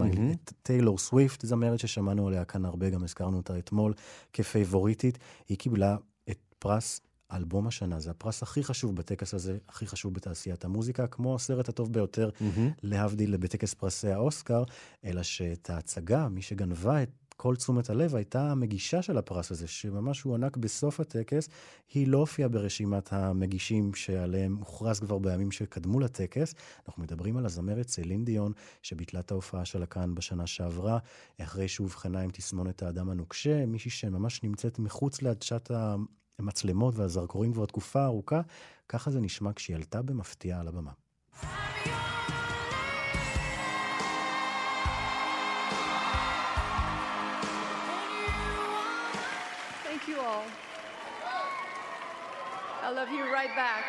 את טיילור סוויפט, זמרת ששמענו עליה כאן הרבה, גם הזכרנו אותה אתמול כפייבוריטית. היא קיבלה את פרס אלבום השנה, זה הפרס הכי חשוב בטקס הזה, הכי חשוב בתעשיית המוזיקה, כמו הסרט הטוב ביותר, מהמם. להבדיל בטקס פרסי האוסקר, אלא שאת ההצגה, מי שגנבה את כל תשומת הלב הייתה המגישה של הפרס הזה, שממש הוענק בסוף הטקס. היא לא הופיעה ברשימת המגישים שעליהם הוכרז כבר בימים שקדמו לטקס. אנחנו מדברים על הזמרת סלין דיון, שביטלה את ההופעה שלה כאן בשנה שעברה, אחרי שאובחנה עם תסמונת האדם הנוקשה, מישהי שממש נמצאת מחוץ לעדשת המצלמות והזרקורים כבר תקופה ארוכה. ככה זה נשמע כשהיא עלתה במפתיע על הבמה. Thank you all. I love you right back.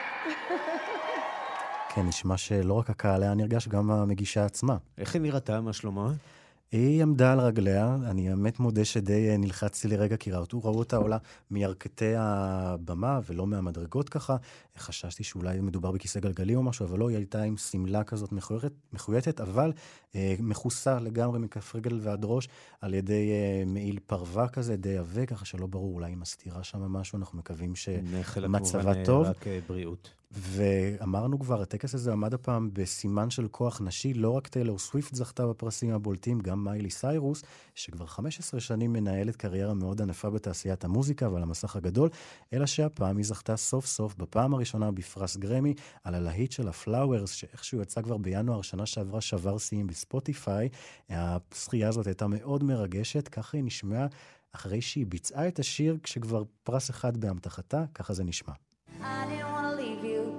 כן, נשמע שלא רק הקהל היה נרגש, גם המגישה עצמה. איך היא נראתה? מה שלמה? היא עמדה על רגליה, אני באמת מודה שדי אה, נלחצתי לרגע, כי ראו, ראו אותה עולה מירכתי הבמה ולא מהמדרגות ככה. חששתי שאולי מדובר בכיסא גלגלי או משהו, אבל לא, היא הייתה עם שמלה כזאת מחויטת, אבל אה, מכוסה לגמרי מכף רגל ועד ראש על ידי אה, מעיל פרווה כזה, די עבה, ככה שלא ברור, אולי היא מסתירה שם משהו, אנחנו מקווים נאחל לה שמצבה כמובן, אה, טוב. רק אה, בריאות. ואמרנו כבר, הטקס הזה עמד הפעם בסימן של כוח נשי, לא רק טיילור סוויפט זכתה בפרסים הבולטים, גם מיילי סיירוס, שכבר 15 שנים מנהלת קריירה מאוד ענפה בתעשיית המוזיקה ועל המסך הגדול, אלא שהפעם היא זכתה סוף סוף, בפעם הראשונה בפרס גרמי, על הלהיט שלה Flowers, שאיכשהו יצא כבר בינואר שנה שעברה, שבר שיאים בספוטיפיי. הזכייה הזאת הייתה מאוד מרגשת, ככה היא נשמעה אחרי שהיא ביצעה את השיר כשכבר פרס אחד באמתחתה, ככה זה נשמע. I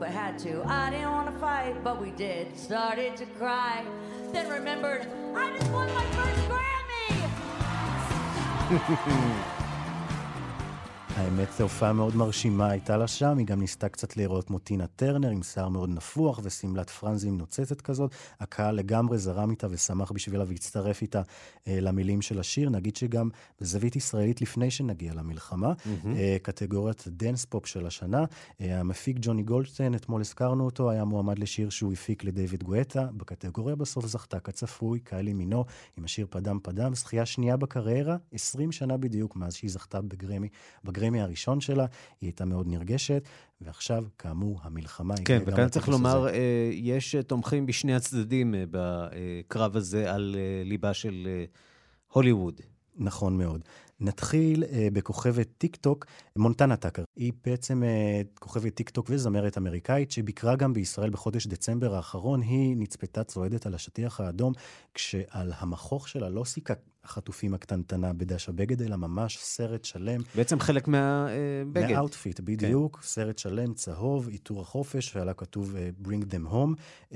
but had to. I didn't want to fight, but we did. Started to cry, then remembered I just won my first Grammy. *laughs* האמת, זו הופעה מאוד מרשימה הייתה לה שם, היא גם ניסתה קצת להיראות כמו טינה טרנר, עם שיער מאוד נפוח ושמלת פרנזים נוצצת כזאת. הקהל לגמרי זרם איתה ושמח בשבילה והצטרף איתה אה, למילים של השיר. נגיד שגם בזווית ישראלית, לפני שנגיע למלחמה, מהמם. אה, קטגוריית dance pop של השנה, אה, המפיק ג'וני גולדשטיין, אתמול הזכרנו אותו, היה מועמד לשיר שהוא הפיק לדייוויד גואטה. בקטגוריה בסוף זכתה כצפוי, קיילי מינוג, עם השיר Padam Padam, זכייה שנייה בקריירה, 20 שנה בדיוק מאז שהיא זכתה בגרמי, בגרמי הראשון שלה, היא הייתה מאוד נרגשת, ועכשיו, כאמור, המלחמה כן, הגיעה גם וכאן צריך לומר, הזה. אה, יש אה, תומכים בשני הצדדים אה, בקרב הזה על ליבה של הוליווד. נכון מאוד. נתחיל אה, בכוכבת טיק טוק, מונטנה טאקר. היא בעצם אה, כוכבת טיק טוק וזמרת אמריקאית שביקרה גם בישראל בחודש דצמבר האחרון. היא נצפתה צועדת על השטיח האדום, כשעל המחוך שלה לא סיכה החטופים הקטנטנה בדש הבגד, אלא ממש סרט שלם. בעצם חלק מהבגד. מה-outfit, בדיוק. כן. סרט שלם, צהוב, עיטור החופש, ועליו כתוב uh, Bring them home. Uh,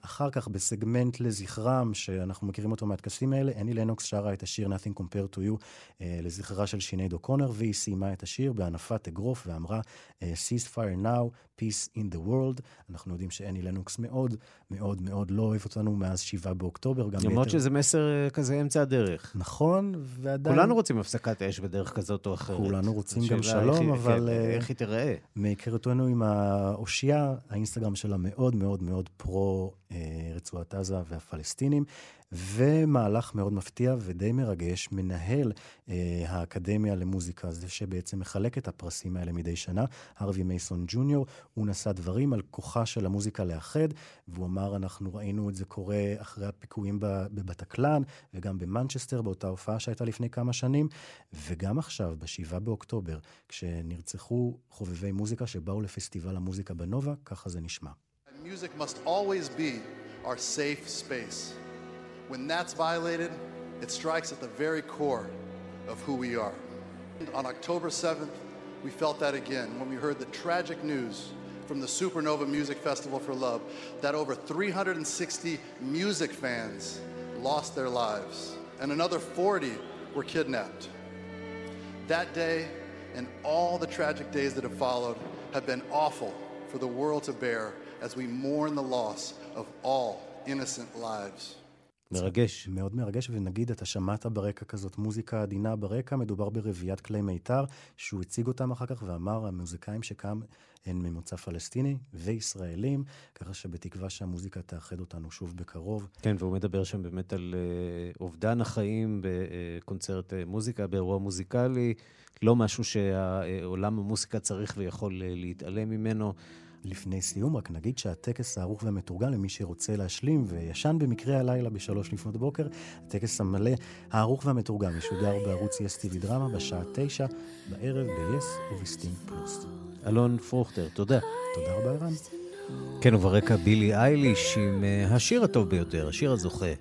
אחר כך, בסגמנט לזכרם, שאנחנו מכירים אותו מהטקסים האלה, אני לנוקס שרה את השיר Nothing Compared to You uh, לזכרה של שינייד אוקונר, והיא סיימה את השיר בהנפת אגרוף ואמרה, uh, Ceasefire now, Peace in the world. אנחנו יודעים שאני לנוקס מאוד מאוד מאוד לא אוהב אותנו מאז 7 באוקטובר. גם למרות ביתר- שזה מסר אה, כזה אמצע הדרך. נכון, ועדיין... כולנו רוצים הפסקת אש בדרך כזאת או אחרת. כולנו רוצים גם איך שלום, היא- אבל... כן, אה, איך היא תיראה? מהיכרותנו עם האושייה, האינסטגרם שלה מאוד מאוד מאוד פרו אה, רצועת עזה והפלסטינים, ומהלך מאוד מפתיע ודי מרגש, מנהל אה, האקדמיה למוזיקה, זה שבעצם מחלק את הפרסים האלה מדי שנה, הרווי מייסון ג'וניור, הוא נשא דברים על כוחה של המוזיקה לאחד, והוא אמר, אנחנו ראינו את זה קורה אחרי הפיגועים ב- בבטקלן, וגם במנצ'סטר, באותה הופעה שהייתה לפני כמה שנים, וגם עכשיו, ב-7 באוקטובר, כשנרצחו חובבי מוזיקה שבאו לפסטיבל המוזיקה בנובה, ככה זה נשמע. Music must always be our safe space. When that's violated, it strikes at the very core of who we are. On October 7th, we felt that again when we heard the tragic news from the Supernova Music Festival for Love that over 360 music fans lost their lives and another 40 were kidnapped. That day and all the tragic days that have followed have been awful for the world to bear as we mourn the loss of all innocent lives. מרגש. מאוד מרגש, ונגיד, אתה שמעת ברקע כזאת מוזיקה עדינה ברקע, מדובר ברביעיית כלי מיתר, שהוא הציג אותם אחר כך ואמר, המוזיקאים שכאן הם ממוצא פלסטיני וישראלים, ככה שבתקווה שהמוזיקה תאחד אותנו שוב בקרוב. כן, והוא מדבר שם באמת על אה, אובדן החיים בקונצרט אה, מוזיקה, באירוע מוזיקלי, לא משהו שעולם המוזיקה צריך ויכול אה, להתעלם ממנו. לפני סיום, רק נגיד שהטקס הערוך והמתורגם למי שרוצה להשלים וישן במקרה הלילה בשלוש לפנות בוקר, הטקס המלא, הערוך והמתורגם ישודר בערוץ yes TV Drama בשעה תשע בערב ב-yes ובסטינג פלוס. אלון פרוכטר, תודה. תודה רבה, ערן. כן, וברקע בילי אייליש עם אה, השיר הטוב ביותר, השיר הזוכה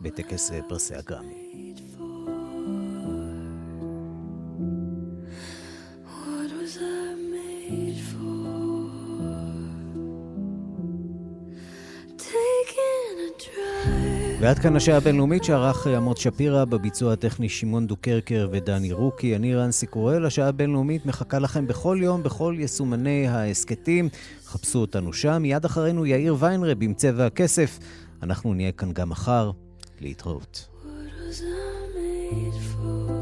בטקס אה, פרסי הגרמי. ועד כאן השעה הבינלאומית שערך עמוד שפירא, בביצוע הטכני שמעון דוקרקר ודני רוקי. אני רנסי קורל, השעה הבינלאומית מחכה לכם בכל יום, בכל יישומני ההסכתים. חפשו אותנו שם. מיד אחרינו יאיר ויינרב עם צבע הכסף. אנחנו נהיה כאן גם מחר. להתראות. What was I made for?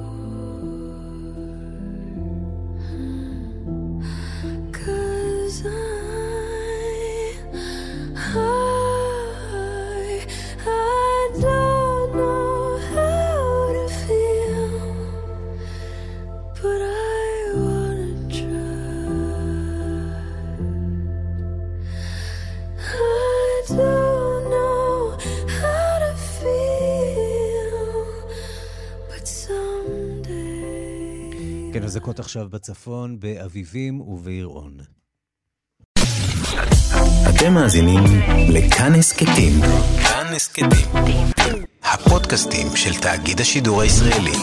אזעקות עכשיו בצפון, באביבים וביראון. אתם מאזינים לכאן הסכתים. כאן הסכתים. הפודקאסטים של תאגיד השידור הישראלי.